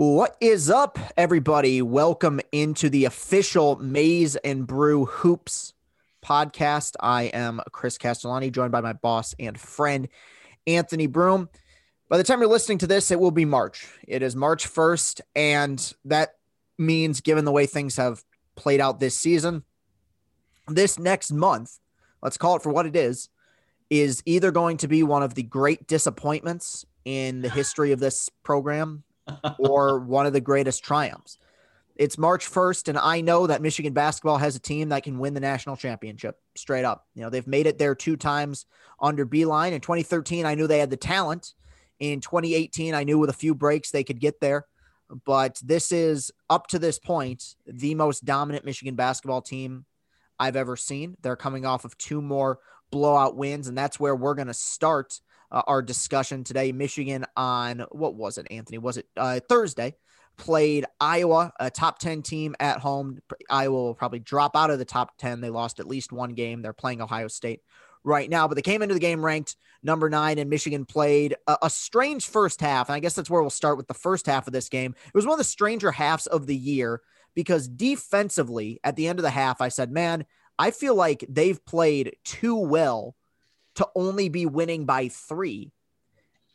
What is up, everybody? Welcome into the official Maize n Brew Hoops podcast. I am Chris Castellani, joined by my boss and friend, Anthony Broome. By the time you're listening to this, it will be March. It is March 1st, and that means, given the way things have played out this season, this next month, let's call it for what it is, is either going to be one of the great disappointments in the history of this program or one of the greatest triumphs. It's March 1st, and I know that Michigan basketball has a team that can win the national championship straight up. You know, they've made it there two times under Beilein. In 2013, I knew they had the talent. In 2018, I knew with a few breaks they could get there. But this is up to this point the most dominant Michigan basketball team I've ever seen. They're coming off of two more blowout wins, and that's where we're going to start uh, our discussion today. Michigan on what was it, Anthony? Was it uh, Thursday? Played Iowa, a top 10 team at home. Iowa will probably drop out of the top 10. They lost at least one game. They're playing Ohio State right now, but they came into the game ranked number nine, and Michigan played a, a, strange first half. And I guess that's where we'll start with the first half of this game. It was one of the stranger halves of the year because defensively, at the end of the half, I said, man, I feel like they've played too well to only be winning by three.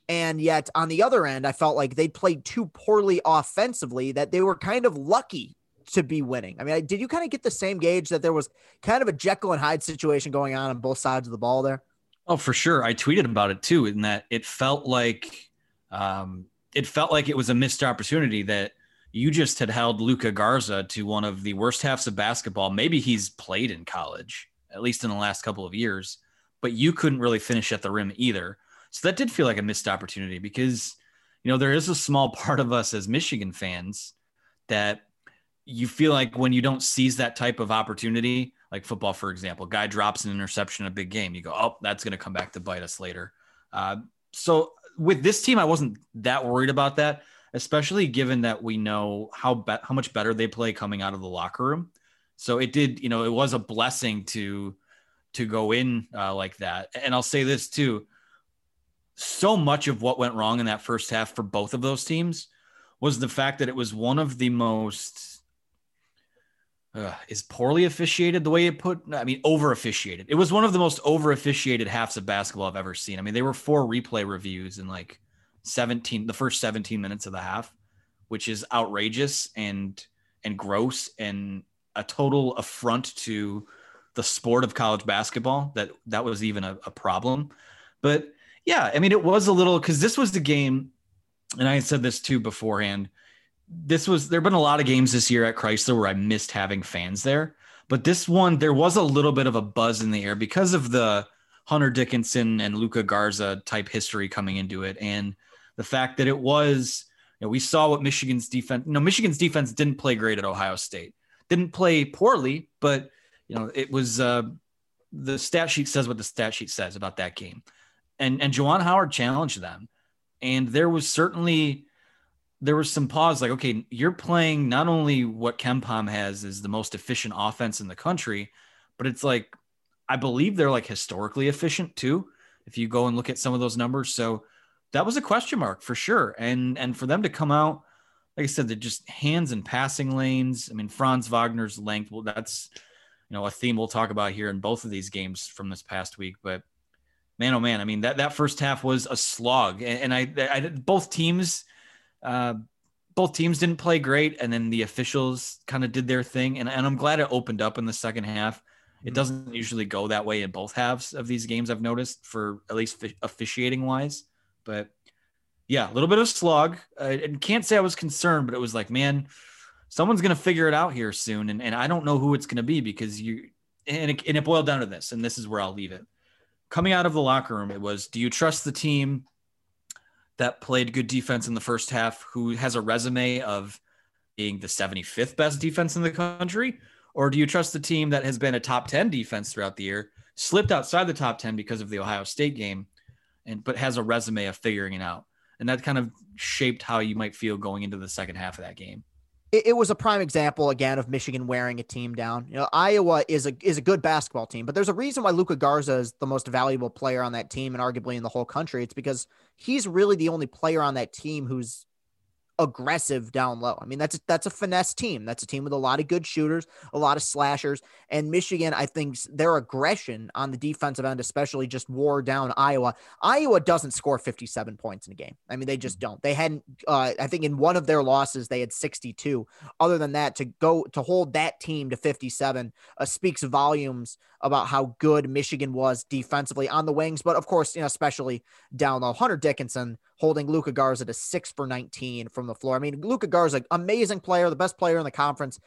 And yet on the other end, I felt like they played too poorly offensively that they were kind of lucky to be winning. I mean, did you kind of get the same gauge that there was kind of a Jekyll and Hyde situation going on on both sides of the ball there? Oh, for sure. I tweeted about it too, in that it felt like um, it felt like it was a missed opportunity that you just had held Luka Garza to one of the worst halves of basketball. Maybe he's played in college, at least in the last couple of years but you couldn't really finish at the rim either. So that did feel like a missed opportunity because, you know, there is a small part of us as Michigan fans that you feel like when you don't seize that type of opportunity, like football, for example, guy drops an interception in a big game, you go, oh, that's going to come back to bite us later. Uh, so with this team, I wasn't that worried about that, especially given that we know how be- how much better they play coming out of the locker room. So it did, you know, it was a blessing to to go in uh, like that. And I'll say this too: so much of what went wrong in that first half for both of those teams was the fact that it was one of the most uh, is poorly officiated the way it put i mean over officiated it was one of the most over officiated halves of basketball i've ever seen i mean they were four replay reviews in like 17 the first 17 minutes of the half which is outrageous and and gross and a total affront to the sport of college basketball that that was even a, a problem. But yeah, I mean, it was a little because this was the game, and I said this too beforehand. This was there have been a lot of games this year at Chrysler where I missed having fans there, but this one there was a little bit of a buzz in the air because of the Hunter Dickinson and Luka Garza type history coming into it, and the fact that it was. You know, we saw what Michigan's defense. Know, Michigan's defense didn't play great at Ohio State. Didn't play poorly, but you know, it was uh, the stat sheet says what the stat sheet says about that game, and and Juwan Howard challenged them, and there was certainly there was some pause like okay you're playing not only what KenPom has is the most efficient offense in the country but it's like i believe they're like historically efficient too if you go and look at some of those numbers. So that was a question mark for sure. And and for them to come out like i said they're just hands and passing lanes. I mean franz wagner's length well that's you know a theme we'll talk about here in both of these games from this past week. But man, oh man, I mean that that first half was a slog, and, and I, I both teams. Uh, both teams didn't play great, and then the officials kind of did their thing, and, and I'm glad it opened up in the second half. It mm-hmm. doesn't usually go that way in both halves of these games. I've noticed for at least officiating wise, but yeah, a little bit of slog. I can't say I was concerned, but it was like, man, someone's going to figure it out here soon. And, and I don't know who it's going to be because you, and it, and it boiled down to this, and this is where I'll leave it. Coming out of the locker room, it was do you trust the team that played good defense in the first half, who has a resume of being the 75th best defense in the country? Or do you trust the team that has been a top 10 defense throughout the year, slipped outside the top 10 because of the Ohio State game, and but has a resume of figuring it out? And that kind of shaped how you might feel going into the second half of that game it, it, was a prime example again of Michigan wearing a team down. You know, Iowa is a is a good basketball team, but there's a reason why Luka Garza is the most valuable player on that team and arguably in the whole country. It's because he's really the only player on that team who's aggressive down low. I mean, that's a, that's a finesse team. That's a team with a lot of good shooters, a lot of slashers. And Michigan, I think their aggression on the defensive end, especially, just wore down Iowa. Iowa doesn't score 57 points in a game. I mean, they just don't. They hadn't. Uh, I think in one of their losses they had 62. Other than that, to go to hold that team to 57 uh, speaks volumes about how good Michigan was defensively on the wings. But of course, you know, especially down low, Hunter Dickinson holding Luka Garza to six for 19 from the floor. I mean, Luka Garza, amazing player, the best player in the conference.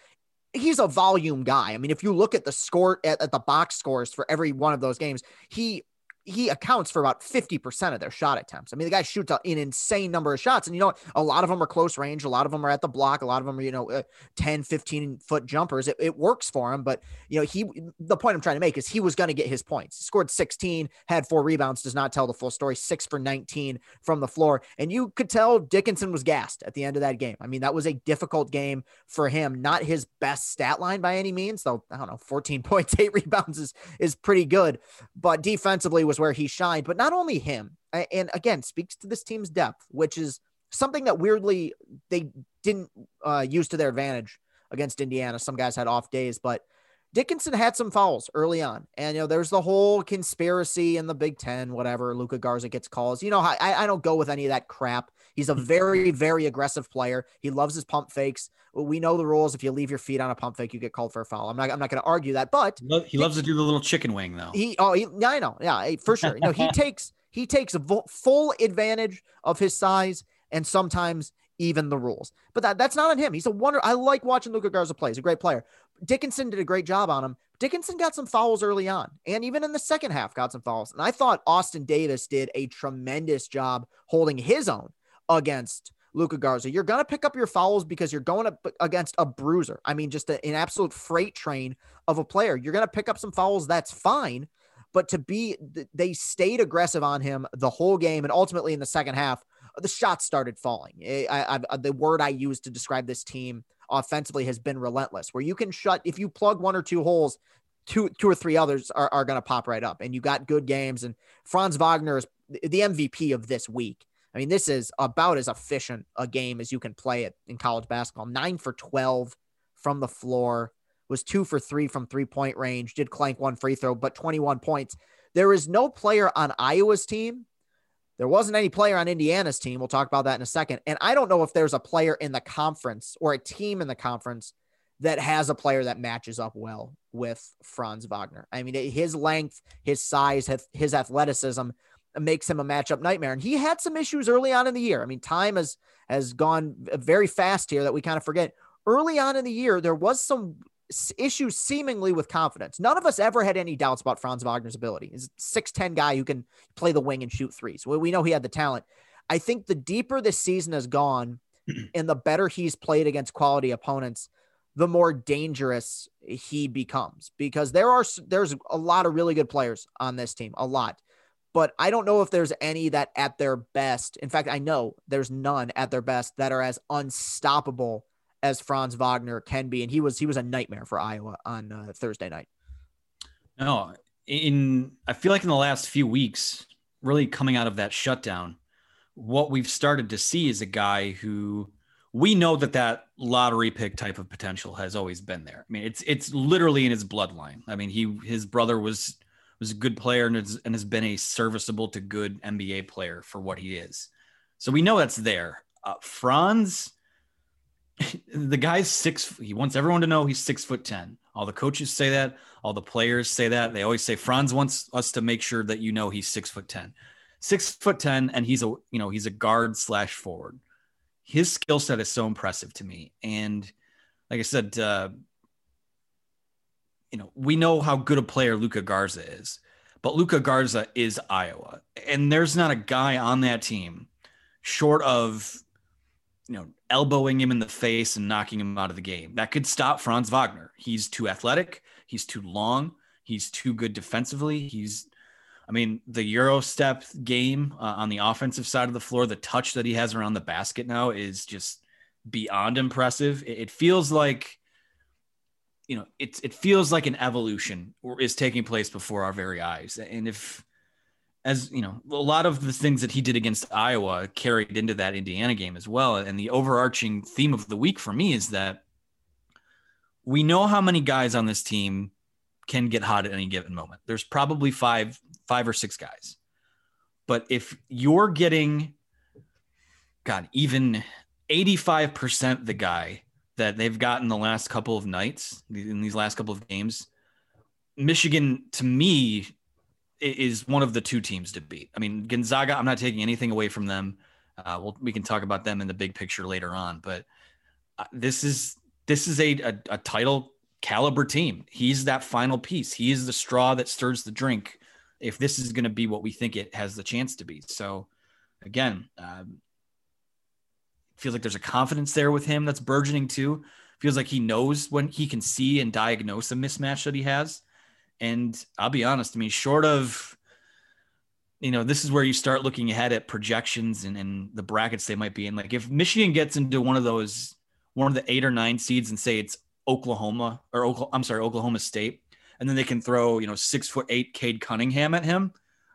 He's a volume guy. I mean, if you look at the score at, at the box scores for every one of those games, he he accounts for about 50% of their shot attempts. I mean, the guy shoots an insane number of shots. And, you know, a lot of them are close range. A lot of them are at the block. A lot of them are, you know, uh, 10, 15 foot jumpers. It, it, works for him. But, you know, he, the point I'm trying to make is he was going to get his points. He scored 16, had four rebounds, does not tell the full story, six for 19 from the floor. And you could tell Dickinson was gassed at the end of that game. I mean, that was a difficult game for him. Not his best stat line by any means, though, I don't know, 14 points, eight rebounds is, is pretty good. But defensively was was where he shined, but not only him. And again, speaks to this team's depth, which is something that weirdly they didn't uh, use to their advantage against Indiana. Some guys had off days, but Dickinson had some fouls early on. And, you know, there's the whole conspiracy in the Big Ten, whatever. Luka Garza gets calls. You know, I, I don't go with any of that crap. He's a very, very aggressive player. He loves his pump fakes. We know the rules. If you leave your feet on a pump fake, you get called for a foul. I'm not, I'm not going to argue that, but he loves to do the little chicken wing though. He, oh, he, yeah, I know. Yeah, for sure. You know, he takes, he takes full advantage of his size and sometimes even the rules. But that, that's not on him. He's a wonder. I like watching Luka Garza play. He's a great player. Dickinson did a great job on him. Dickinson got some fouls early on, and even in the second half, got some fouls. And I thought Austin Davis did a tremendous job holding his own against Luka Garza. You're going to pick up your fouls because you're going up against a bruiser. I mean, just a, an absolute freight train of a player. You're going to pick up some fouls. That's fine. But to be, they stayed aggressive on him the whole game. And ultimately in the second half, the shots started falling. Eh, I, I, uh, the word I use to describe this team offensively has been relentless, where you can shut if you plug one or two holes, two two or three others are, are going to pop right up. And you got good games. And Franz Wagner is the MVP of this week. I mean, this is about as efficient a game as you can play it in college basketball. Nine for 12 from the floor, was two for three from three point range, did clank one free throw, but 21 points. There is no player on Iowa's team there wasn't any player on Indiana's team. We'll talk about that in a second. And I don't know if there's a player in the conference or a team in the conference that has a player that matches up well with Franz Wagner. I mean, his length, his size, his athleticism makes him a matchup nightmare. And he had some issues early on in the year. I mean, time has has gone very fast here that we kind of forget. Early on in the year, there was some issues seemingly with confidence. None of us ever had any doubts about Franz Wagner's ability. He's a 6'10 guy who can play the wing and shoot threes. We know he had the talent. I think the deeper this season has gone and the better he's played against quality opponents, the more dangerous he becomes because there are there's a lot of really good players on this team, a lot. But I don't know if there's any that at their best, in fact, I know there's none at their best that are as unstoppable as Franz Wagner can be, and he was he was a nightmare for Iowa on uh, Thursday night. No, in I feel like in the last few weeks, really coming out of that shutdown, what we've started to see is a guy who we know that that lottery pick type of potential has always been there. I mean, it's it's literally in his bloodline. I mean, he his brother was was a good player and has, and has been a serviceable to good NBA player for what he is. So we know that's there. Uh, Franz the guy's six. He wants everyone to know he's six foot ten. All the coaches say that. All the players say that. They always say Franz wants us to make sure that you know he's six foot ten, six foot ten, and he's a you know he's a guard slash forward. His skill set is so impressive to me, and like I said, uh, you know we know how good a player Luka Garza is, but Luka Garza is Iowa, and there's not a guy on that team short of you know, elbowing him in the face and knocking him out of the game. That could stop Franz Wagner. He's too athletic. He's too long. He's too good defensively. He's, I mean, the Euro step game uh, on the offensive side of the floor, the touch that he has around the basket now is just beyond impressive. It, it feels like, you know, it's it feels like an evolution is taking place before our very eyes. And if as you know, a lot of the things that he did against Iowa carried into that Indiana game as well. And the overarching theme of the week for me is that we know how many guys on this team can get hot at any given moment. There's probably five, five or six guys. But if you're getting, God, even 85% the guy that they've gotten the last couple of nights in these last couple of games, Michigan to me is one of the two teams to beat. I mean, Gonzaga, I'm not taking anything away from them. Uh, we'll, we can talk about them in the big picture later on, but uh, this is this is a, a, a title caliber team. He's that final piece. He is the straw that stirs the drink. If this is going to be what we think it has the chance to be, so again, um, feels like there's a confidence there with him that's burgeoning too. Feels like he knows when he can see and diagnose a mismatch that he has. And I'll be honest, I mean, short of, you know, this is where you start looking ahead at projections and, and the brackets they might be in. Like if Michigan gets into one of those, one of the eight or nine seeds and say it's Oklahoma or Oklahoma, I'm sorry, Oklahoma State, and then they can throw, you know, six foot eight Cade Cunningham at him,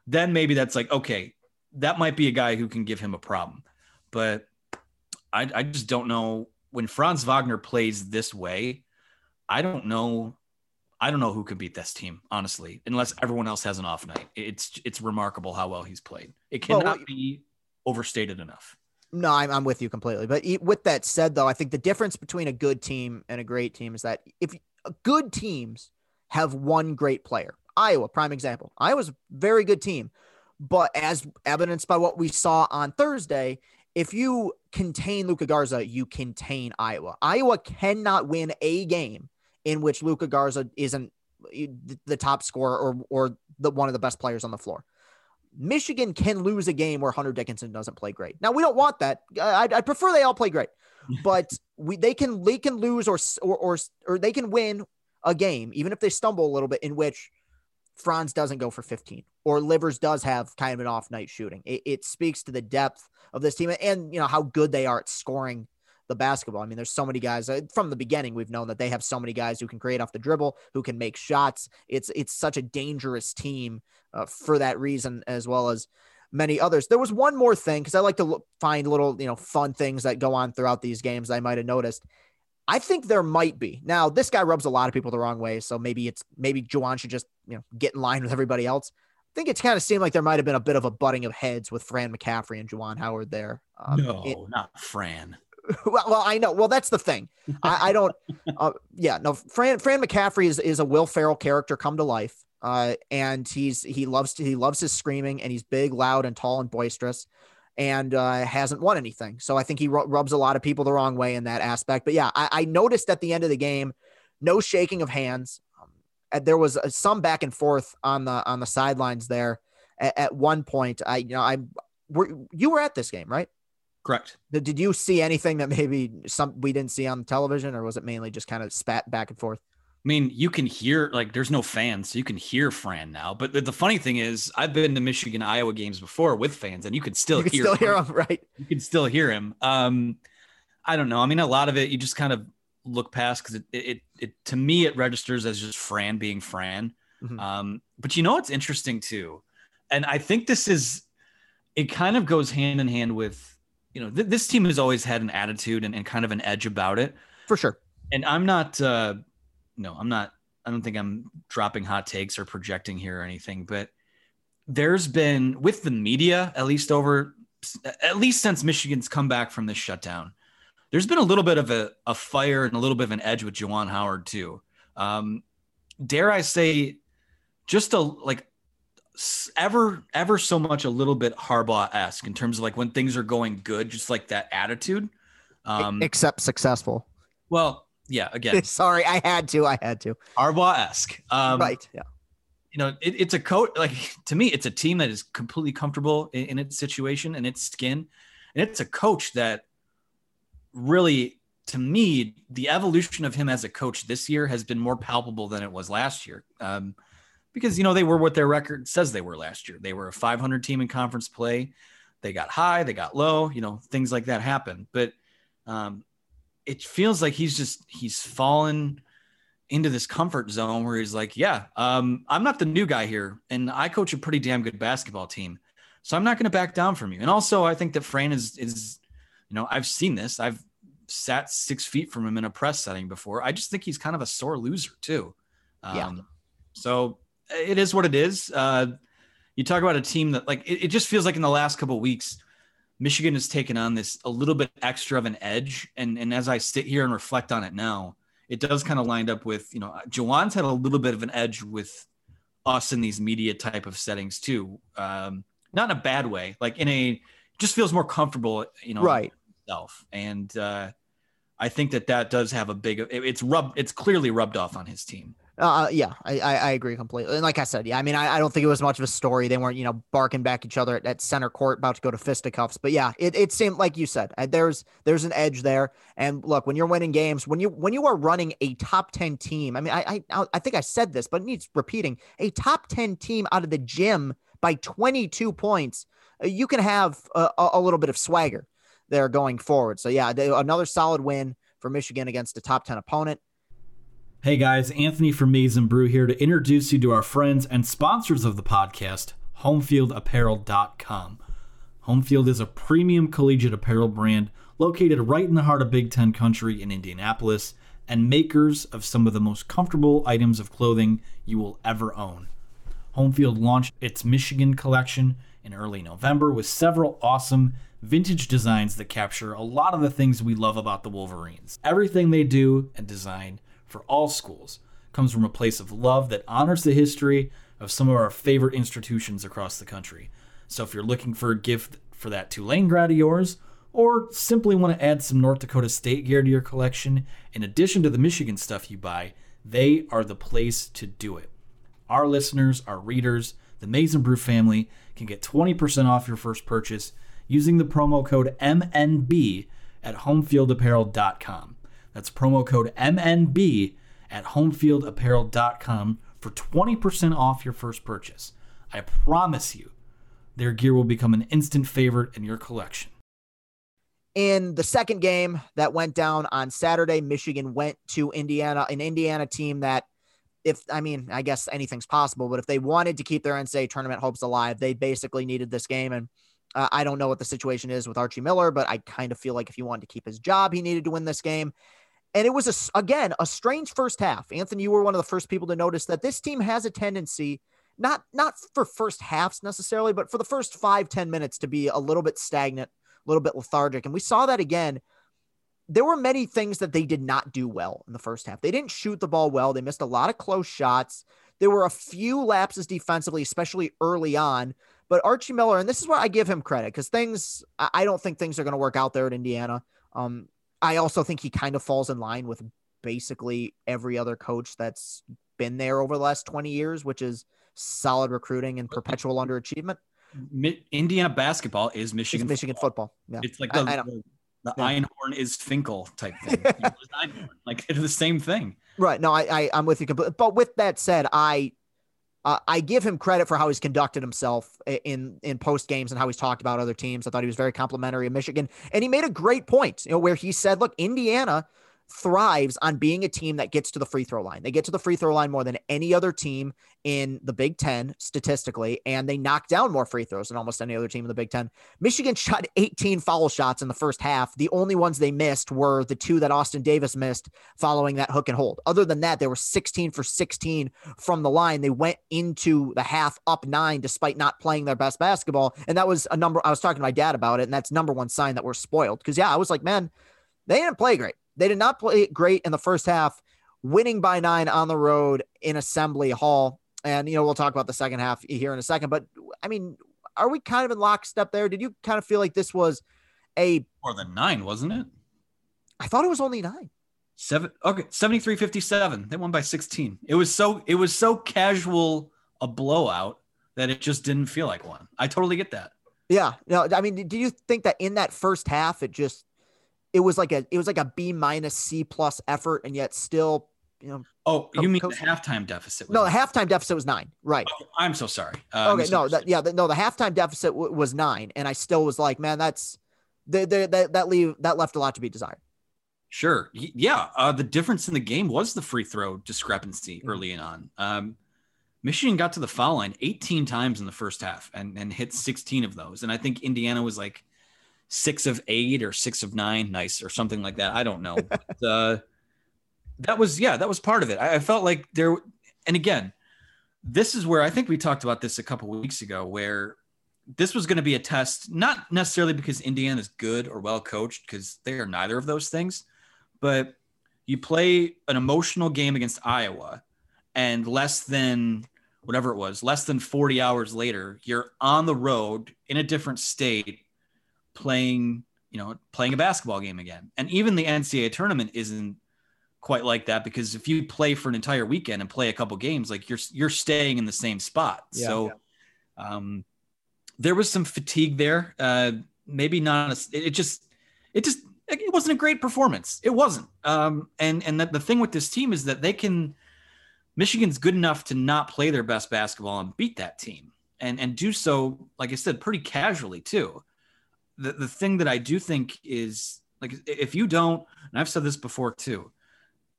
then maybe that's like, okay, that might be a guy who can give him a problem. But I, I just don't know when Franz Wagner plays this way. I don't know I don't know who can beat this team, honestly, unless everyone else has an off night. It's it's remarkable how well he's played. It cannot well, be overstated enough. No, I'm, I'm with you completely. But with that said, though, I think the difference between a good team and a great team is that if uh, good teams have one great player, Iowa, prime example, Iowa's a very good team. But as evidenced by what we saw on Thursday, if you contain Luka Garza, you contain Iowa. Iowa cannot win a game in which Luka Garza isn't the top scorer or or the one of the best players on the floor. Michigan can lose a game where Hunter Dickinson doesn't play great. Now we don't want that. I, I prefer they all play great, but we they can they can lose or, or or or they can win a game even if they stumble a little bit in which Franz doesn't go for 15 or Livers does have kind of an off night shooting. It, it speaks to the depth of this team and you know how good they are at scoring the basketball. I mean, there's so many guys uh, from the beginning. We've known that they have so many guys who can create off the dribble, who can make shots. It's it's such a dangerous team uh, for that reason, as well as many others. There was one more thing because I like to find little you know fun things that go on throughout these games. I might have noticed. I think there might be. Now, this guy rubs a lot of people the wrong way, so maybe it's maybe Juwan should just you know get in line with everybody else. I think it's kind of seemed like there might have been a bit of a butting of heads with Fran McCaffery and Juwan Howard there. Um, no, it, not Fran. well, well, I know. Well, that's the thing. I, I don't. Uh, yeah, no. Fran Fran McCaffery is is a Will Ferrell character come to life. Uh, and he's he loves to, he loves his screaming, and he's big, loud, and tall and boisterous, and uh, hasn't won anything. So I think he rubs a lot of people the wrong way in that aspect. But yeah, I, I noticed at the end of the game, no shaking of hands. Um, there was uh, some back and forth on the on the sidelines there. At, at one point, I you know I were you were at this game, right? Correct. Did, did you see anything that maybe some we didn't see on television, or was it mainly just kind of spat back and forth? I mean, you can hear like there's no fans, so you can hear Fran now. But the, the funny thing is, I've been to Michigan Iowa games before with fans, and you can still you can hear still him. hear him, right? You can still hear him. Um, I don't know. I mean, a lot of it you just kind of look past because it, it, it to me it registers as just Fran being Fran. Mm-hmm. Um, but you know what's interesting too, and I think this is it kind of goes hand in hand with you know, th- this team has always had an attitude and, and, kind of an edge about it. For sure. And I'm not, uh, no, I'm not, I don't think I'm dropping hot takes or projecting here or anything, but there's been with the media, at least over, at least since Michigan's come back from this shutdown, there's been a little bit of a, a fire and a little bit of an edge with Juwan Howard too. Um, dare I say, just a like ever ever so much a little bit Harbaugh esque in terms of like when things are going good, just like that attitude. Um, Except successful. Well, yeah. Again, sorry, I had to. I had to. Harbaugh esque. Um, right. Yeah. You know, it, it's a coach. Like to me, it's a team that is completely comfortable in, in its situation and its skin, and it's a coach that really to me, the evolution of him as a coach this year has been more palpable than it was last year. Um, because you know they were what their record says they were last year. They were a 500 team in conference play. They got high, they got low. You know things like that happen, but um, it feels like he's just he's fallen into this comfort zone where he's like, yeah, um, I'm not the new guy here, and I coach a pretty damn good basketball team, so I'm not going to back down from you. And also, I think that Fran is is, you know, I've seen this. I've sat six feet from him in a press setting before. I just think he's kind of a sore loser too. Um, yeah. So it is what it is. Uh, you talk about a team that like it, it just feels like in the last couple weeks, Michigan has taken on this a little bit extra of an edge. And and as I sit here and reflect on it now, it does kind of lined up with you know Juwan's had a little bit of an edge with us in these media type of settings too. Um, not in a bad way, like in a just feels more comfortable, you know, right. Self and uh, I think that that does have a big. It's rubbed. It's clearly rubbed off on his team. Uh, uh, yeah, I, I agree completely. And like I said, yeah, I mean, I, I don't think it was much of a story. They weren't, you know, barking back each other at, at center court, about to go to fisticuffs. But yeah, it, it seemed like you said, uh, there's there's an edge there. And look, when you're winning games, when you when you are running a top ten team, I mean, I I, I think I said this, but it needs repeating. A top ten team out of the gym by 22 points, uh, you can have a, a little bit of swagger there going forward. So yeah, they, another solid win for Michigan against a top 10 opponent. Hey guys, Anthony from Maize n Brew here to introduce you to our friends and sponsors of the podcast, homefieldapparel.com. Homefield is a premium collegiate apparel brand located right in the heart of Big Ten country in Indianapolis and makers of some of the most comfortable items of clothing you will ever own. Homefield launched its Michigan collection in early November with several awesome vintage designs that capture a lot of the things we love about the Wolverines. Everything they do and design for all schools comes from a place of love that honors the history of some of our favorite institutions across the country. So if you're looking for a gift for that Tulane grad of yours, or simply want to add some North Dakota State gear to your collection, in addition to the Michigan stuff you buy, they are the place to do it. Our listeners, our readers, the Maize n Brew family can get 20% off your first purchase using the promo code MNB at homefieldapparel.com. That's promo code MNB at homefieldapparel.com for 20% off your first purchase. I promise you, their gear will become an instant favorite in your collection. In the second game that went down on Saturday, Michigan went to Indiana, an Indiana team that, if I mean, I guess anything's possible, but if they wanted to keep their NCAA tournament hopes alive, they basically needed this game. And uh, I don't know what the situation is with Archie Miller, but I kind of feel like if he wanted to keep his job, he needed to win this game. And it was a, again a strange first half. Anthony, you were one of the first people to notice that this team has a tendency, not not for first halves necessarily, but for the first five ten minutes to be a little bit stagnant, a little bit lethargic, and we saw that again. There were many things that they did not do well in the first half. They didn't shoot the ball well. They missed a lot of close shots. There were a few lapses defensively, especially early on. But Archie Miller, and this is where I give him credit because things, I don't think things are going to work out there at Indiana. Um, I also think he kind of falls in line with basically every other coach that's been there over the last 20 years, which is solid recruiting and perpetual underachievement. Indiana basketball is Michigan. It's Michigan football. Yeah. It's like the, I, I the, the yeah. Einhorn is Finkel type thing. like the same thing. Right. No, I, I I'm with you completely. But with that said, I uh, I give him credit for how he's conducted himself in in post games and how he's talked about other teams. I thought he was very complimentary of Michigan, and he made a great point. You know, where he said, "Look, Indiana thrives on being a team that gets to the free throw line. They get to the free throw line more than any other team in the Big Ten statistically, and they knock down more free throws than almost any other team in the Big Ten. Michigan shot 18 foul shots in the first half. The only ones they missed were the two that Austin Davis missed following that hook and hold. Other than that, they were 16 for 16 from the line. They went into the half up nine despite not playing their best basketball. And that was a number I was talking to my dad about it, and that's number one sign that we're spoiled. Because yeah, I was like, man, they didn't play great. They did not play great in the first half, winning by nine on the road in Assembly Hall. And, you know, we'll talk about the second half here in a second. But I mean, are we kind of in lockstep there? Did you kind of feel like this was a more than nine, wasn't it? I thought it was only nine. Seven okay, 73 57. They won by 16. It was so it was so casual a blowout that it just didn't feel like one. I totally get that. Yeah. No, I mean, do you think that in that first half it just it was like a it was like a B minus C plus effort, and yet still, you know. Oh, you mean the halftime deficit? no, the halftime deficit was nine. Right. Oh, I'm so sorry. Uh, okay, no, that, yeah, the, no, the halftime deficit w- was nine, and I still was like, man, that's the, the, that that leave that left a lot to be desired. Sure. Yeah. Uh, the difference in the game was the free throw discrepancy mm-hmm. early on. Um, Michigan got to the foul line 18 times in the first half and, and hit 16 of those. And I think Indiana was like six of eight or six of nine, nice or something like that. I don't know. but, uh, that was, yeah, that was part of it. I, I felt like there, and again, this is where I think we talked about this a couple weeks ago, where this was going to be a test, not necessarily because Indiana is good or well coached, because they are neither of those things, but you play an emotional game against Iowa, and less than whatever it was, less than 40 hours later, you're on the road in a different state playing, you know, playing a basketball game again. And even the NCAA tournament isn't quite like that because if you play for an entire weekend and play a couple games, like you're you're staying in the same spot. Yeah, so yeah. um there was some fatigue there. Uh maybe not a, it just it just it wasn't a great performance. It wasn't. Um and and the, the thing with this team is that they can Michigan's good enough to not play their best basketball and beat that team. And and do so, like I said, pretty casually too. The the thing that I do think is like if you don't, and I've said this before too,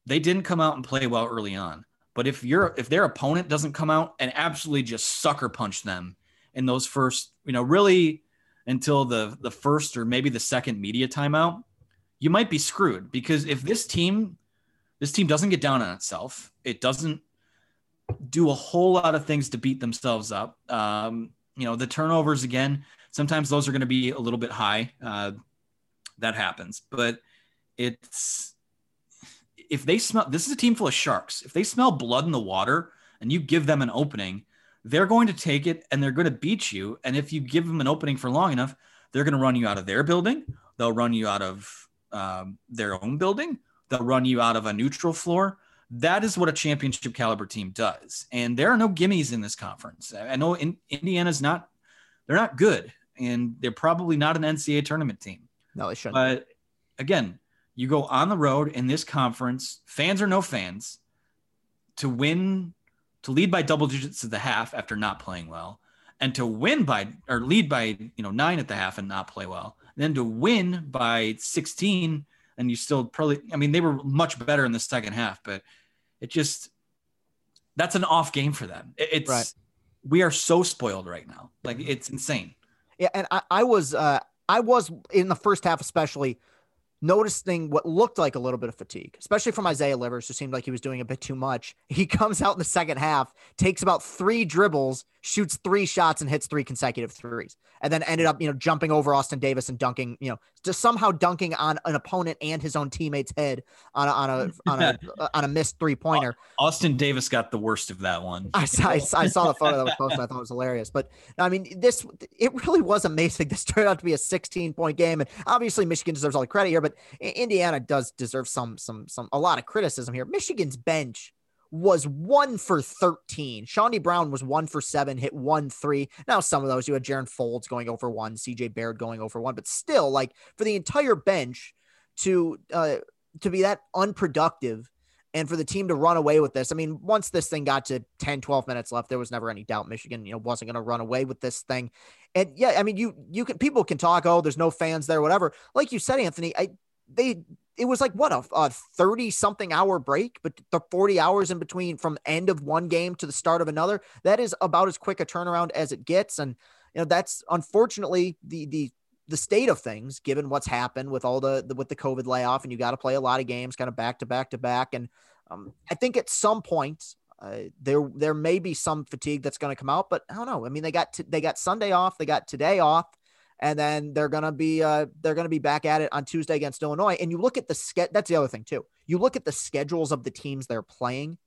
they didn't come out and play well early on. But if you're if their opponent doesn't come out and absolutely just sucker punch them in those first, you know, really until the the first or maybe the second media timeout, you might be screwed because if this team this team doesn't get down on itself, it doesn't do a whole lot of things to beat themselves up. Um, you know, the turnovers again, sometimes those are going to be a little bit high. Uh, that happens, but it's if they smell this is a team full of sharks. If they smell blood in the water and you give them an opening, they're going to take it and they're going to beat you. And if you give them an opening for long enough, they're going to run you out of their building. They'll run you out of um, their own building. They'll run you out of a neutral floor. That is what a championship caliber team does. And there are no gimmies in this conference. I know in, Indiana's not, they're not good, and they're probably not an NCAA tournament team. No, they shouldn't. But again, you go on the road in this conference, fans or no fans, to win, to lead by double digits at the half after not playing well, and to win by or lead by you know nine at the half and not play well, and then to win by 16 and you still probably I mean they were much better in the second half, but it just that's an off game for them. It's right. we are so spoiled right now. Like it's insane. Yeah, and I, I was uh I was in the first half especially noticing what looked like a little bit of fatigue, especially from Isaiah Livers, who seemed like he was doing a bit too much. He comes out in the second half, takes about three dribbles, shoots three shots, and hits three consecutive threes, and then ended up, you know, jumping over Austin Davis and dunking, you know, just somehow dunking on an opponent and his own teammate's head on a on a on a, uh, on a missed three pointer. Austin Davis got the worst of that one. I saw, I, I saw the photo that was posted. I thought it was hilarious, but I mean, this it really was amazing. This turned out to be a 16 point game, and obviously Michigan deserves all the credit here, but Indiana does deserve some some some a lot of criticism here. Michigan's bench was one for 13. Chaundee Brown was one for seven, hit one three. Now, some of those you had Jaron Faulds going over one, CJ Baird going over one, but still, like for the entire bench to uh to be that unproductive and for the team to run away with this. I mean, once this thing got to 10, 12 minutes left, there was never any doubt Michigan, you know, wasn't going to run away with this thing. And yeah, I mean, you you can people can talk, oh, there's no fans there, whatever. Like you said, Anthony, I they it was like what a 30 something hour break but the 40 hours in between from end of one game to the start of another that is about as quick a turnaround as it gets. And you know that's unfortunately the the the state of things given what's happened with all the, the with the covid layoff and you got to play a lot of games kind of back to back to back. And um, i think at some point uh, there there may be some fatigue that's going to come out but i don't know. I mean they got t- they got sunday off they got today off and then they're gonna be uh, they're gonna be back at it on Tuesday against Illinois. And you look at the ske- that's the other thing too. You look at the schedules of the teams they're playing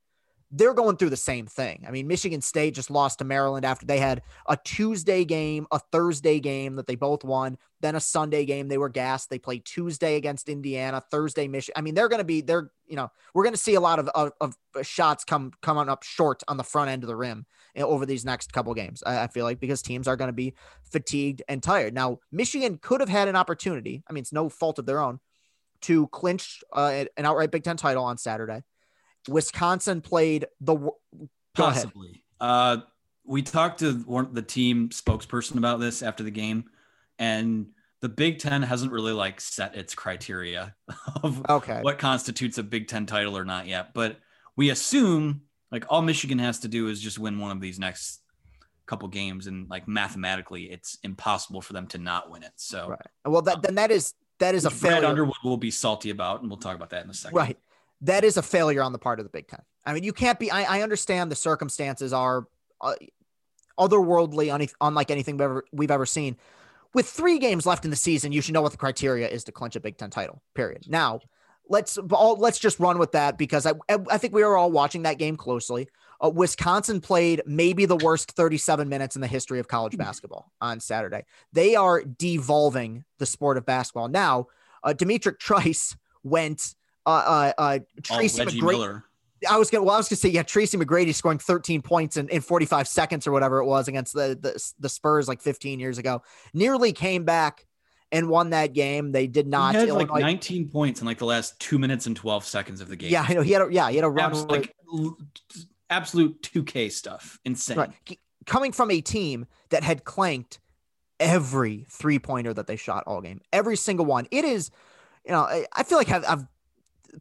they're going through the same thing. I mean, Michigan State just lost to Maryland after they had a Tuesday game, a Thursday game that they both won, then a Sunday game. They were gassed. They played Tuesday against Indiana, Thursday Michigan. I mean, they're going to be they're you know we're going to see a lot of, of, of shots come coming up short on the front end of the rim over these next couple games. I, I feel like because teams are going to be fatigued and tired. Now, Michigan could have had an opportunity. I mean, it's no fault of their own to clinch uh, an outright Big Ten title on Saturday Wisconsin played the possibly. Uh, we talked to one, the team spokesperson about this after the game, and the the Big Ten hasn't really like set its criteria of Okay. what constitutes a Big Ten title or not yet. But we assume like all Michigan has to do is just win one of these next couple games, and like mathematically, it's impossible for them to not win it. So Right. Well, that then that is that is a which Brad failure. Underwood will be salty about, and we'll talk about that in a second. Right. That is a failure on the part of the Big Ten. I mean, you can't be. I, I understand the circumstances are uh, otherworldly, un- unlike anything we've ever, we've ever seen. With three games left in the season, you should know what the criteria is to clinch a Big Ten title. Period. Now, let's all let's just run with that because I I think we were all watching that game closely. Uh, Wisconsin played maybe the worst 37 minutes in the history of college basketball on Saturday. They are devolving the sport of basketball. Now, uh, D'Mitrik Trice went uh, uh, uh, Tracy Reggie McGrady. Miller. I was gonna, well, I was gonna say, yeah, Tracy McGrady scoring 13 points in, in 45 seconds or whatever it was against the, the the Spurs like 15 years ago. Nearly came back and won that game. They did not. he had like 19 points in like the last two minutes and 12 seconds of the game. yeah, I know he had a, yeah he had a run Abs- where- like absolute 2K stuff. Insane. right. Coming from a team that had clanked every three pointer that they shot all game, every single one. It is, you know, I, feel like I've, I've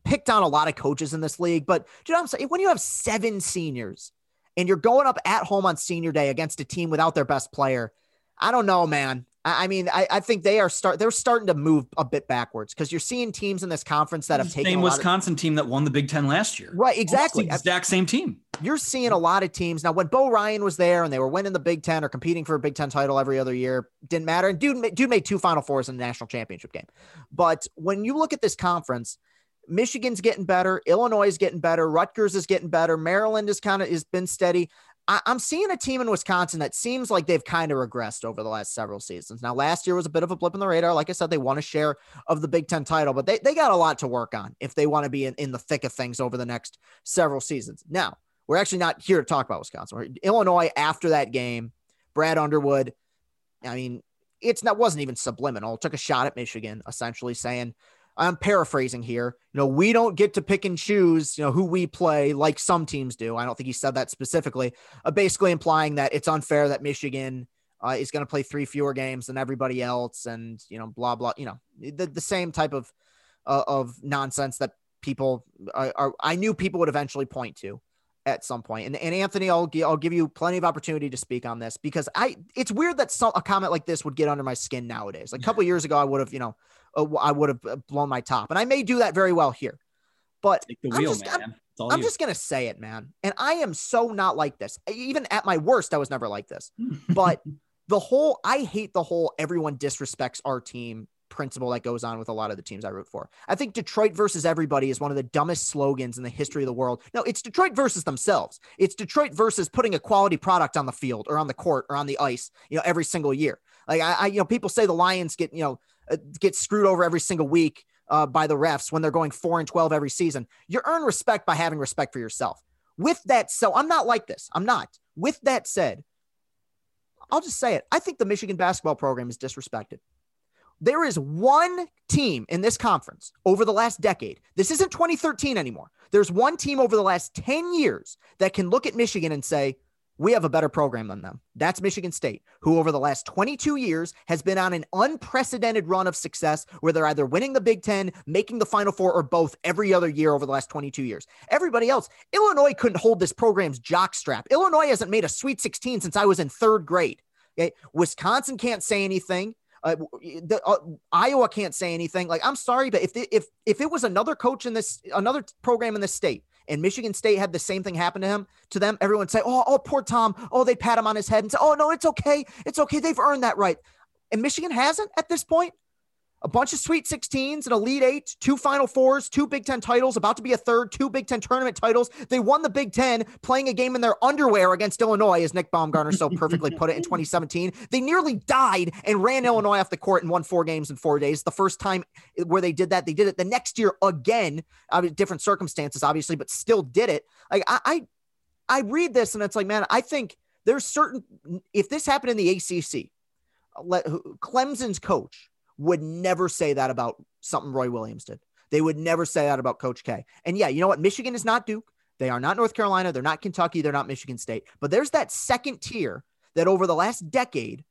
picked on a lot of coaches in this league, but do you know what I'm saying? When you have seven seniors and you're going up at home on senior day against a team without their best player, I don't know, man. I, mean, I, I think they are start they're starting to move a bit backwards because you're seeing teams in this conference that have The taken same lot of- Wisconsin team that won the Big Ten last year. right, exactly. the exact same team. you're seeing a lot of teams now. When Bo Ryan was there and they were winning the Big Ten or competing for a Big Ten title every other year, didn't matter. And dude, dude made two Final Fours in the national championship game. But when you look at this conference, Michigan's getting better, Illinois is getting better, Rutgers is getting better, Maryland is kind of has been steady. I, I'm seeing a team in Wisconsin that seems like they've kind of regressed over the last several seasons. Now, last year was a bit of a blip in the radar. Like I said, they won a share of the Big Ten title, but they, they got a lot to work on if they want to be in, in the thick of things over the next several seasons. Now, we're actually not here to talk about Wisconsin. We're- Illinois after that game, Brad Underwood. I mean, it's not wasn't even subliminal. Took a shot at Michigan, essentially saying, I'm paraphrasing here. You know, we don't get to pick and choose, you know, who we play like some teams do. I don't think he said that specifically. Uh, basically implying that it's unfair that Michigan uh, is going to play three fewer games than everybody else, and you know, blah blah. You know, the, the same type of uh, of nonsense that people are, are. I knew people would eventually point to at some point. And, and Anthony, I'll, gi- I'll give you plenty of opportunity to speak on this because I, it's weird that some, a comment like this would get under my skin nowadays. Like a couple years ago, I would have, you know, uh, I would have uh, blown my top and I may do that very well here, but I'm just- all I'm just going to say it, man. And I am so not like this. Even at my worst, I was never like this, but the whole, I hate the whole everyone disrespects our team principle that goes on with a lot of the teams I root for. I think Detroit versus everybody is one of the dumbest slogans in the history of the world. No, it's Detroit versus themselves. It's Detroit versus putting a quality product on the field or on the court or on the ice, you know, every single year. Like I, I you know, people say the Lions get, you know, uh, get screwed over every single week uh, by the refs when they're going four and 12 every season. You earn respect by having respect for yourself. With that, so I'm not like this. I'm not. With that said, I'll just say it. I think the Michigan basketball program is disrespected. There is one team in this conference over the last decade. This isn't 2013 anymore. There's one team over the last 10 years that can look at Michigan and say, we have a better program than them. That's Michigan State, who over the last 22 years has been on an unprecedented run of success where they're either winning the Big Ten, making the Final Four, or both every other year over the last 22 years. Everybody else, Illinois couldn't hold this program's jockstrap. Illinois hasn't made a Sweet 16 since I was in third grade. Okay? Wisconsin can't say anything. Uh, the, uh, Iowa can't say anything. Like, I'm sorry, but if the, if if it was another coach in this, another program in this state, and Michigan State had the same thing happen to him, to them, everyone say, "Oh, oh, poor Tom. Oh, they pat him on his head and say, "Oh, no, it's okay, it's okay. They've earned that right." And Michigan hasn't at this point. A bunch of Sweet 16s, an Elite Eight, two Final Fours, two Big Ten titles, about to be a third, two Big Ten tournament titles. They won the Big Ten playing a game in their underwear against Illinois, as Nick Baumgardner so perfectly put it in 2017. They nearly died and ran Illinois off the court and won four games in four days. The first time where they did that, they did it the next year again. I mean, different circumstances, obviously, but still did it. Like I, I, I read this and it's like, man, I think there's certain. If this happened in the ACC, let Clemson's coach would never say that about something Roy Williams did. They would never say that about Coach K. And yeah, you know what? Michigan is not Duke. They are not North Carolina. They're not Kentucky. They're not Michigan State. But there's that second tier that over the last decade,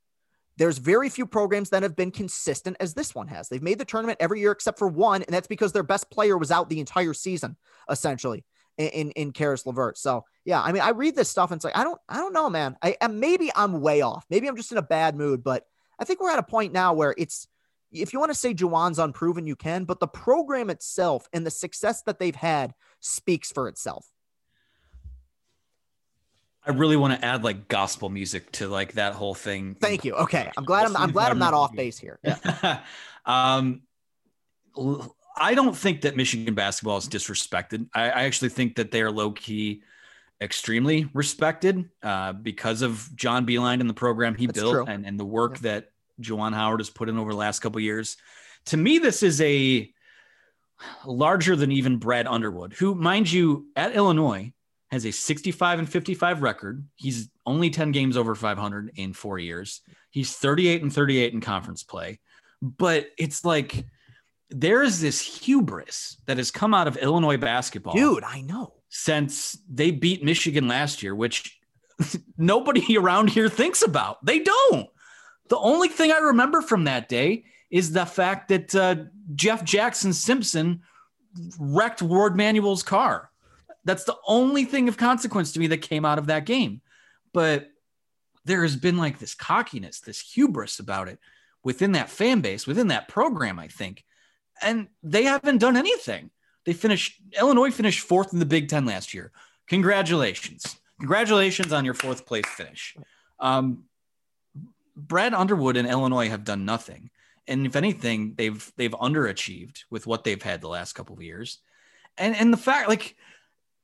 there's very few programs that have been consistent as this one has. They've made the tournament every year except for one, and that's because their best player was out the entire season, essentially, in in, Caris LeVert. So yeah, I mean, I read this stuff and it's like, I don't, I don't know, man. I maybe I'm way off. Maybe I'm just in a bad mood, but I think we're at a point now where it's if you want to say Juwan's unproven, you can, but the program itself and the success that they've had speaks for itself. I really want to add like gospel music to like that whole thing. Thank you. Okay, I'm glad I'm, I'm glad I'm not off base here. Yeah. um, I don't think that Michigan basketball is disrespected. I, I actually think that they are low key extremely respected uh, because of John Beilein and the program he That's built and, and the work yeah. that Juwan Howard has put in over the last couple years. To me, this is a larger than even Brad Underwood, who, mind you, at Illinois has a 65 and 55 record. He's only 10 games over 500 in four years. He's 38 and 38 in conference play. But it's like there is this hubris that has come out of Illinois basketball. Dude, I know. Since they beat Michigan last year, which nobody around here thinks about. They don't. The only thing I remember from that day is the fact that uh, Jeff Jackson Simpson wrecked Warde Manuel's car. That's the only thing of consequence to me that came out of that game. But there has been like this cockiness, this hubris about it within that fan base, within that program, I think. And they haven't done anything. They finished, Illinois finished fourth in the Big Ten last year. Congratulations. Congratulations on your fourth place finish. Um, Brad Underwood and Illinois have done nothing. And if anything, they've they've underachieved with what they've had the last couple of years. And and the fact like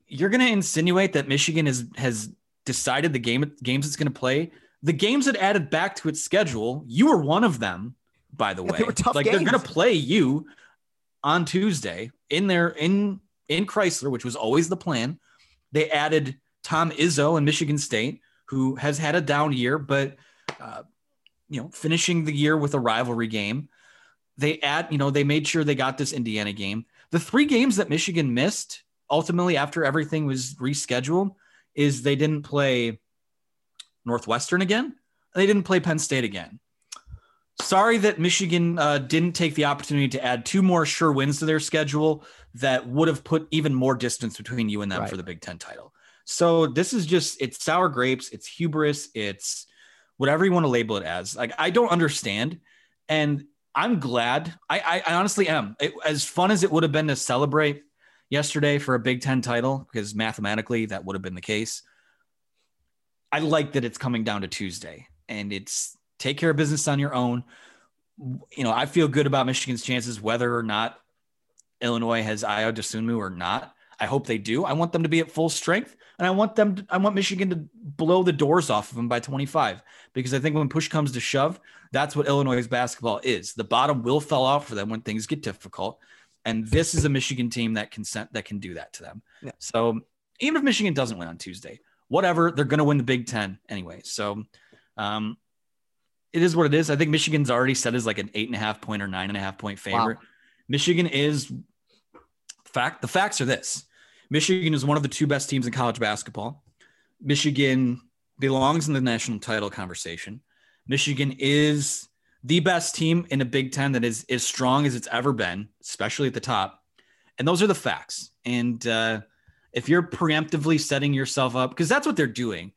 you're gonna insinuate that Michigan is has decided the game games it's gonna play. The games it added back to its schedule, you were one of them, by the yeah, way. They were tough like games. they're gonna play you on Tuesday in their in in Crisler, which was always the plan. They added Tom Izzo in Michigan State, who has had a down year, but uh, you know, finishing the year with a rivalry game. They add, you know, they made sure they got this Indiana game. The three games that Michigan missed ultimately after everything was rescheduled is they didn't play Northwestern again. They didn't play Penn State again. Sorry that Michigan uh, didn't take the opportunity to add two more sure wins to their schedule that would have put even more distance between you and them right. for the Big Ten title. So this is just it's sour grapes, it's hubris, it's whatever you want to label it as. Like I don't understand, and I'm glad. I I, I honestly am. It, as fun as it would have been to celebrate yesterday for a Big Ten title, because mathematically that would have been the case. I like that it's coming down to Tuesday, and it's take care of business on your own. You know, I feel good about Michigan's chances, whether or not Illinois has Ayo Dosunmu or not. I hope they do. I want them to be at full strength and I want them. To, I want Michigan to blow the doors off of them by 25 because I think when push comes to shove, that's what Illinois basketball is. The bottom will fall off for them when things get difficult, and this is a Michigan team that can that can do that to them. Yeah. So even if Michigan doesn't win on Tuesday, whatever, they're going to win the Big Ten anyway. So. Um, it is what it is. I think Michigan's already set as like an eight and a half point or nine and a half point favorite. Wow. Michigan is fact. The facts are this: Michigan is one of the two best teams in college basketball. Michigan belongs in the national title conversation. Michigan is the best team in a Big Ten that is as strong as it's ever been, especially at the top. And those are the facts. And uh, if you're preemptively setting yourself up, because that's what they're doing.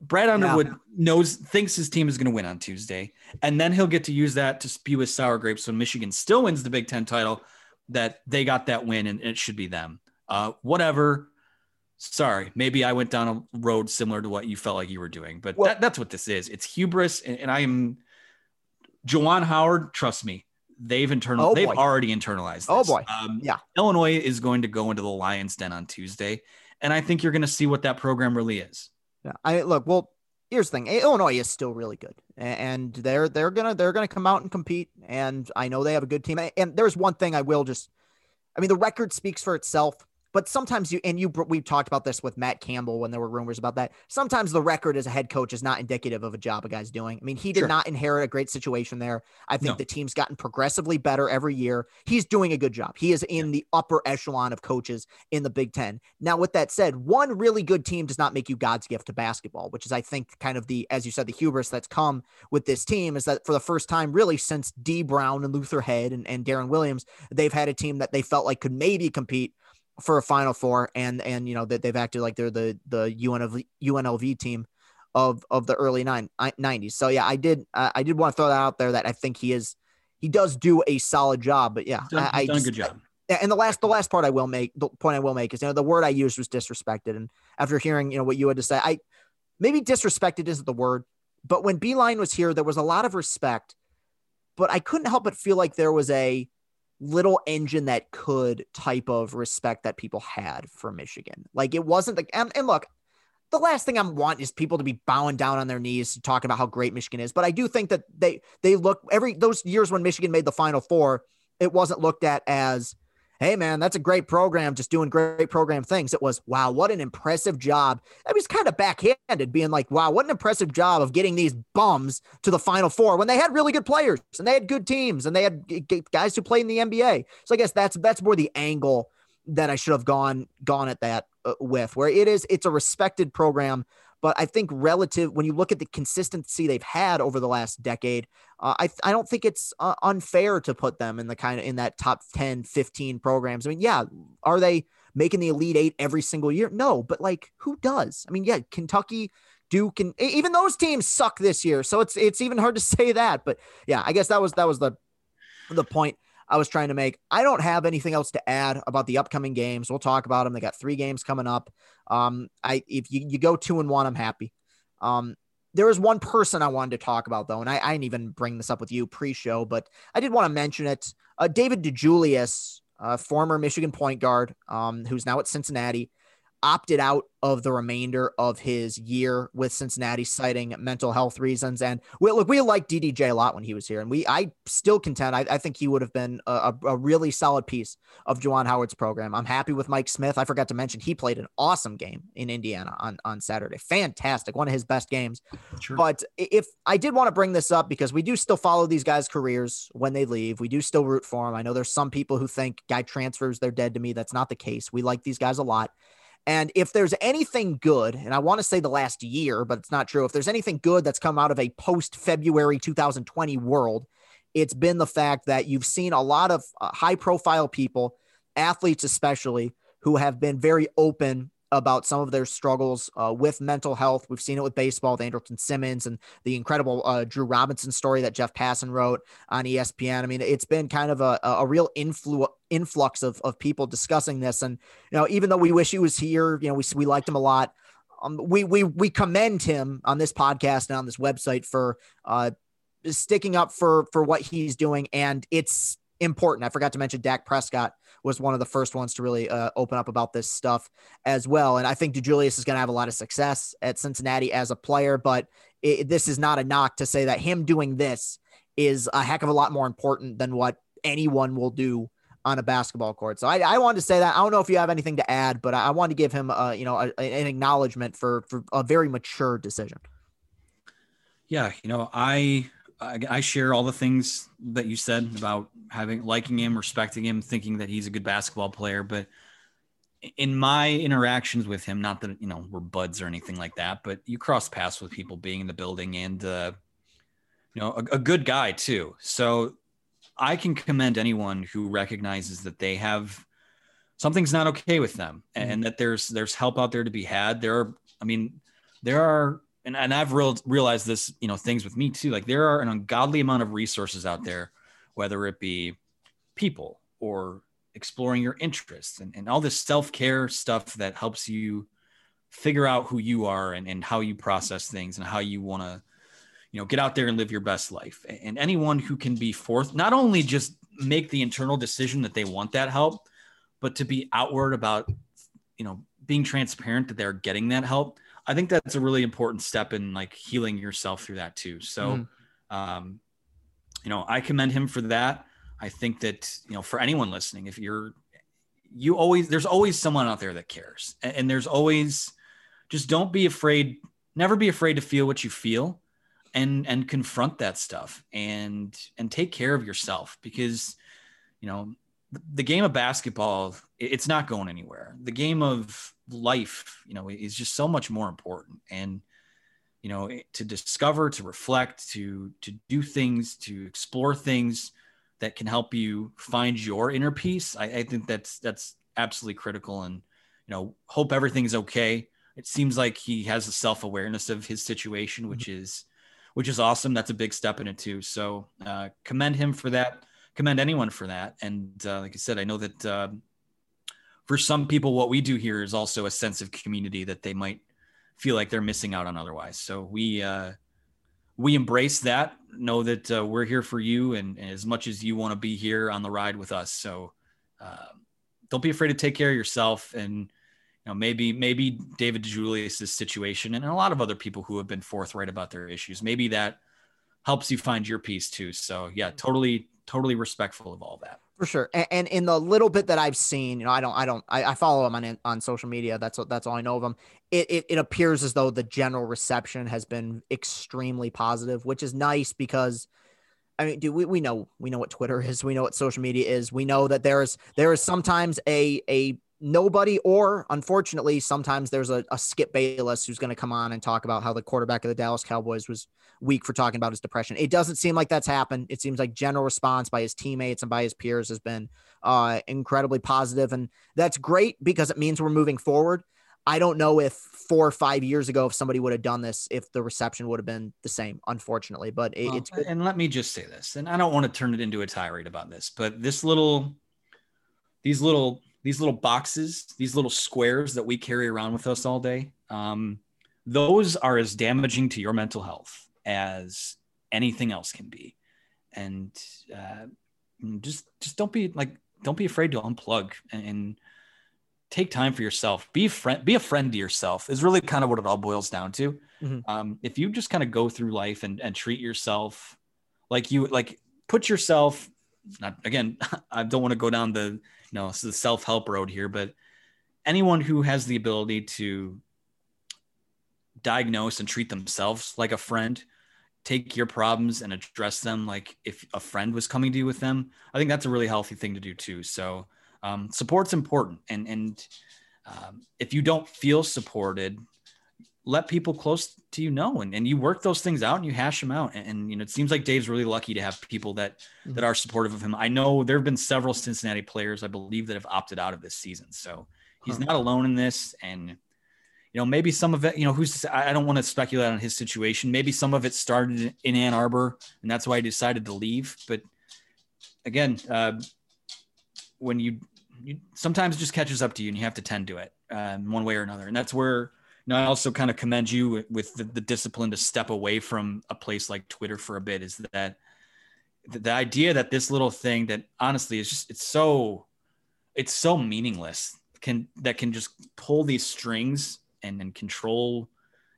Brad Underwood yeah. knows thinks his team is going to win on Tuesday, and then he'll get to use that to spew his sour grapes when Michigan still wins the Big Ten title. That they got that win, and it should be them uh, whatever. Sorry, maybe I went down a road similar to what you felt like you were doing, but well, that, that's what this is. It's hubris, and, and I am Juwan Howard. Trust me, they've internal. Oh they've already internalized. Oh, this. Oh boy, um, yeah. Illinois is going to go into the Lions' Den on Tuesday, and I think you're going to see what that program really is. Yeah, I look. Well, here's the thing: Illinois is still really good, and they're they're gonna they're gonna come out and compete. And I know they have a good team. And there's one thing I will just, I mean, the record speaks for itself but sometimes you and you we talked about this with Matt Campbell when there were rumors about that. Sometimes the record as a head coach is not indicative of a job a guy's doing. I mean, he did sure. not inherit a great situation there. I think no. the team's gotten progressively better every year. He's doing a good job. He is in the upper echelon of coaches in the Big 10. Now, with that said, one really good team does not make you God's gift to basketball, which is I think kind of the as you said the hubris that's come with this team is that for the first time really since Dee Brown and Luther Head and, and Deron Williams, they've had a team that they felt like could maybe compete for a Final Four, and and you know that they've acted like they're the the UNLV, UNLV team of of the early nine, 90s. So yeah, I did uh, I did want to throw that out there that I think he is he does do a solid job. But yeah, done, I, I done just, a good job. And the last the last part I will make the point I will make is you know the word I used was disrespected, and after hearing you know what you had to say, I maybe disrespected isn't the word, but when Beilein was here, there was a lot of respect, but I couldn't help but feel like there was a little engine that could type of respect that people had for Michigan. Like it wasn't the and, and look, the last thing I'm want is people to be bowing down on their knees talking about how great Michigan is. But I do think that they they look every those years when Michigan made the Final Four, it wasn't looked at as hey man, that's a great program, just doing great program things. It was, wow, what an impressive job. I was kind of backhanded, being like, wow, what an impressive job of getting these bums to the final four when they had really good players and they had good teams and they had guys who played in the NBA. So I guess that's that's more the angle that I should have gone gone at that uh, with, where it is, it's a respected program but I think relative when you look at the consistency they've had over the last decade, uh, I I don't think it's uh, unfair to put them in the kind of in that top 10, 15 programs. I mean, yeah, are they making the elite 8 every single year? No, but like who does? I mean, yeah, Kentucky Duke and even those teams suck this year. So it's it's even hard to say that, but yeah, I guess that was that was the the point. I was trying to make. I don't have anything else to add about the upcoming games. We'll talk about them. They got three games coming up. Um, I if you, you go two and one, I'm happy. Um, there is one person I wanted to talk about though, and I, I didn't even bring this up with you pre-show, but I did want to mention it. Uh, David DeJulius, uh, former Michigan point guard, um, who's now at Cincinnati, opted out of the remainder of his year with Cincinnati, citing mental health reasons. And we, look, we liked DDJ a lot when he was here, and we I still contend. I, I think he would have been a, a, really solid piece of Juwan Howard's program. I'm happy with Mike Smith. I forgot to mention he played an awesome game in Indiana on on Saturday. Fantastic, one of his best games. Sure. But if I did want to bring this up because we do still follow these guys' careers when they leave, we do still root for them. I know there's some people who think guy transfers, they're dead to me. That's not the case. We like these guys a lot. And if there's anything good, and I want to say the last year, but it's not true, if there's anything good that's come out of a post February 2020 world, it's been the fact that you've seen a lot of uh, high profile people, athletes especially, who have been very open about some of their struggles uh, with mental health. We've seen it with baseball, with Andrelton Simmons and the incredible uh, Drew Robinson story that Jeff Passan wrote on ESPN. I mean, it's been kind of a, a real influ- influx of, of people discussing this. And, you know, even though we wish he was here, you know, we, we liked him a lot. Um, we, we, we commend him on this podcast and on this website for uh, sticking up for, for what he's doing. And it's important. I forgot to mention Dak Prescott was one of the first ones to really uh, open up about this stuff as well. And I think DeJulius is going to have a lot of success at Cincinnati as a player, but it, this is not a knock to say that him doing this is a heck of a lot more important than what anyone will do on a basketball court. So I, I wanted to say that. I don't know if you have anything to add, but I, I wanted to give him, uh, you know, a, an acknowledgement for for a very mature decision. Yeah, you know, I I, I share all the things that you said about having liking him, respecting him, thinking that he's a good basketball player. But in my interactions with him, not that you know we're buds or anything like that, but you cross paths with people being in the building and uh, you know a, a good guy too. So I can commend anyone who recognizes that they have something's not okay with them and, mm-hmm. that there's there's help out there to be had. There are, I mean, there are and, and I've real, realized this, you know, things with me too. Like there are an ungodly amount of resources out there, whether it be people or exploring your interests and, and all this self-care stuff that helps you figure out who you are and, and how you process things and how you want to, you know, get out there and live your best life. And anyone who can be forth, not only just make the internal decision that they want that help, but to be outward about, you know, being transparent that they're getting that help I think that's a really important step in like healing yourself through that too. So, mm um, you know, I commend him for that. I think that, you know, for anyone listening, if you're, you always there's always someone out there that cares, and, and there's always just don't be afraid. Never be afraid to feel what you feel, and and confront that stuff, and and take care of yourself because you know the game of basketball it's not going anywhere. The game of life you know is just so much more important. And you know to discover to reflect to to do things to explore things that can help you find your inner peace I, I think that's that's absolutely critical. And you know hope everything's okay. It seems like he has a self-awareness of his situation which mm-hmm. is which is awesome. That's a big step in it too. So uh, commend him for that commend anyone for that. And uh, like I said, I know that uh, for some people, what we do here is also a sense of community that they might feel like they're missing out on otherwise. So we uh, we embrace that. Know that uh, we're here for you, and, and, as much as you want to be here on the ride with us. So uh, don't be afraid to take care of yourself and you know maybe maybe david DeJulius's situation and a lot of other people who have been forthright about their issues maybe that helps you find your peace too so yeah totally totally respectful of all that. For sure. And, and, in the little bit that i've seen you know i don't i don't i, I follow him on on social media. That's what that's all i know of him it, it it appears as though the general reception has been extremely positive which is nice because I mean, do we, we know we know what Twitter is, we know what social media is. We know that there is there is sometimes a a nobody, or unfortunately, sometimes there's a, a Skip Bayless who's going to come on and talk about how the quarterback of the Dallas Cowboys was weak for talking about his depression. It doesn't seem like that's happened. It seems like general response by his teammates and by his peers has been uh, incredibly positive, and that's great because it means we're moving forward. I don't know if four or five years ago, if somebody would have done this, if the reception would have been the same, unfortunately. But it, well, it's good. and let me just say this, and I don't want to turn it into a tirade about this, but this little, these little these little boxes, these little squares that we carry around with us all day, um, those are as damaging to your mental health as anything else can be. And uh, just just don't be like don't be afraid to unplug and, and take time for yourself. Be a friend. Be a friend to yourself. Is really kind of what it all boils down to. Mm-hmm. Um, if you just kind of go through life and, and treat yourself like you like put yourself not again i don't want to go down the this is a self help road here, but anyone who has the ability to diagnose and treat themselves like a friend, take your problems and address them like if a friend was coming to you with them, I think that's a really healthy thing to do too. So, um, support's important. And, and, um, if you don't feel supported, let people close to you know and, and you work those things out and you hash them out. And, and, you know it seems like dave's really lucky to have people that mm-hmm. that are supportive of him. I know there have been several cincinnati players i believe that have opted out of this season. So he's huh. not alone in this. And you know maybe some of it you know who's i don't want to speculate on his situation. Maybe some of it started in ann arbor and that's why he decided to leave. But again uh, when you, you sometimes it just catches up to you and you have to tend to it um, one way or another. And that's where know, I also kind of commend you with the, the, discipline to step away from a place like Twitter for a bit. Is that the, the idea that this little thing that honestly is just it's so it's so meaningless can that can just pull these strings and, and control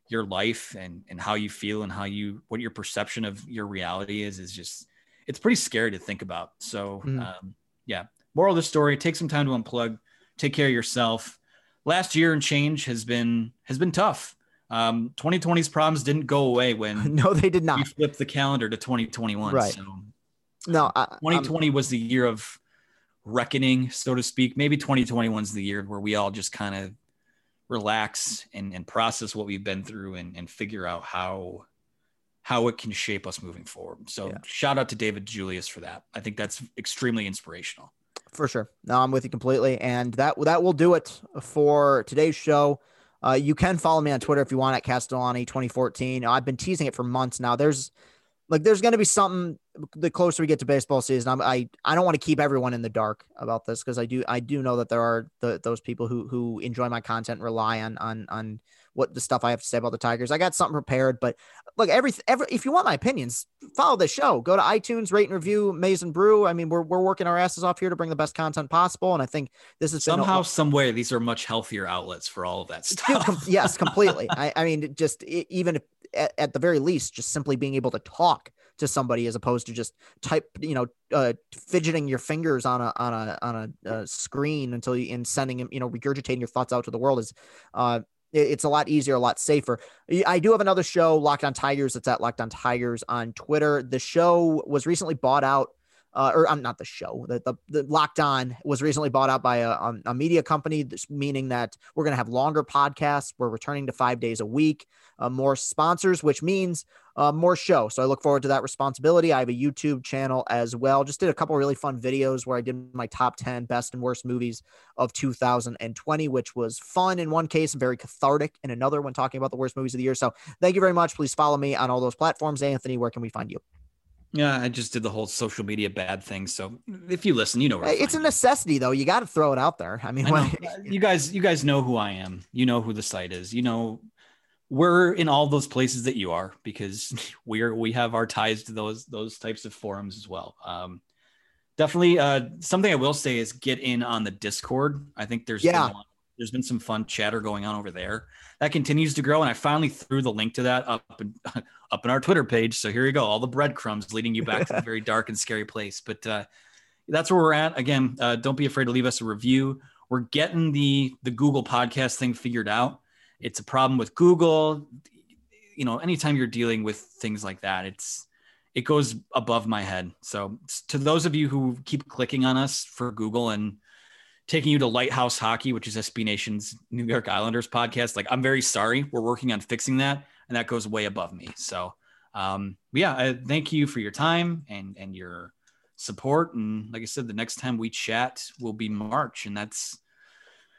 your life and and how you feel and how you what your perception of your reality is is just it's pretty scary to think about. So mm. um, yeah, moral of the story: take some time to unplug, take care of yourself last year and change has been has been tough. Um, 2020's problems didn't go away when no, they did not. We flipped the calendar to 2021. Right. So, no, I, 2020 I'm, was the year of reckoning, so to speak. Maybe 2021 is the year where we all just kind of relax and, and process what we've been through and, and figure out how how it can shape us moving forward. So yeah. shout out to David DeJulius for that. I think that's extremely inspirational. For sure. No, I'm with you completely. And that that will do it for today's show. Uh, you can follow me on Twitter if you want at Castellani 2014. I've been teasing it for months now. There's like there's going to be something the closer we get to baseball season. I'm, i I don't want to keep everyone in the dark about this because I do I do know that there are the, those people who who enjoy my content rely on on on what the stuff I have to say about the Tigers. I got something prepared, but look, every, every if you want my opinions, follow the show. Go to iTunes, rate and review Maize n Brew. I mean, we're we're working our asses off here to bring the best content possible, and I think this is somehow, some way, these are much healthier outlets for all of that stuff. Com- yes, completely. I, I mean, just even if, at, at the very least, just simply being able to talk to somebody as opposed to just type, you know, uh, fidgeting your fingers on a on a on a, a screen until you and sending you know, regurgitating your thoughts out to the world is uh, it's a lot easier, a lot safer. I do have another show, Locked on Tigers. It's at Locked on Tigers on Twitter. The show was recently bought out uh, or I'm not the show. The, the, the Locked On was recently bought out by a, um, a media company, meaning that we're going to have longer podcasts. We're returning to five days a week, uh, more sponsors, which means uh, more show. So I look forward to that responsibility. I have a YouTube channel as well. Just did a couple really fun videos where I did my top 10 best and worst movies of 2020, which was fun in one case and very cathartic in another when talking about the worst movies of the year. So thank you very much. Please follow me on all those platforms. Anthony, where can we find you? Yeah, I just did the whole social media bad thing. So if you listen, you know it's a necessity though. You got to throw it out there. I mean, I when... you guys, you guys know who I am. You know who the site is. You know, we're in all those places that you are because we're we have our ties to those those types of forums as well. Um, definitely, uh, something I will say is get in on the Discord. I think there's yeah. There's been some fun chatter going on over there that continues to grow. And I finally threw the link to that up in, up in our Twitter page. So here you go, all the breadcrumbs leading you back to a very dark and scary place. But uh, that's where we're at. Again, uh, don't be afraid to leave us a review. We're getting the the Google podcast thing figured out. It's a problem with Google. You know, anytime you're dealing with things like that, it's it goes above my head. So to those of you who keep clicking on us for Google and taking you to Lighthouse Hockey, which is SB Nation's New York Islanders podcast. Like, I'm very sorry. We're working on fixing that, and that goes way above me. So, um, yeah, I thank you for your time and and your support. And like I said, the next time we chat will be March, and that's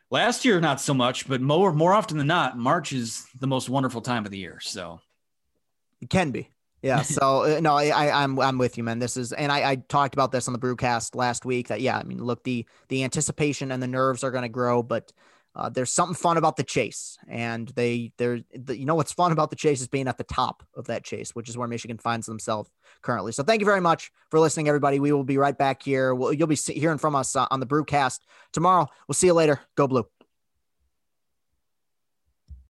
last year not so much, but more more often than not, March is the most wonderful time of the year. So, it can be. Yeah. So uh, no, I, I'm I'm with you, man. This is, and I, I talked about this on the Brewcast last week. That yeah, I mean, look, the the anticipation and the nerves are going to grow, but uh, there's something fun about the chase, and they they're the, you know what's fun about the chase is being at the top of that chase, which is where Michigan finds themselves currently. So thank you very much for listening, everybody. We will be right back here. We'll, you'll be hearing from us uh, on the Brewcast tomorrow. We'll see you later. Go blue.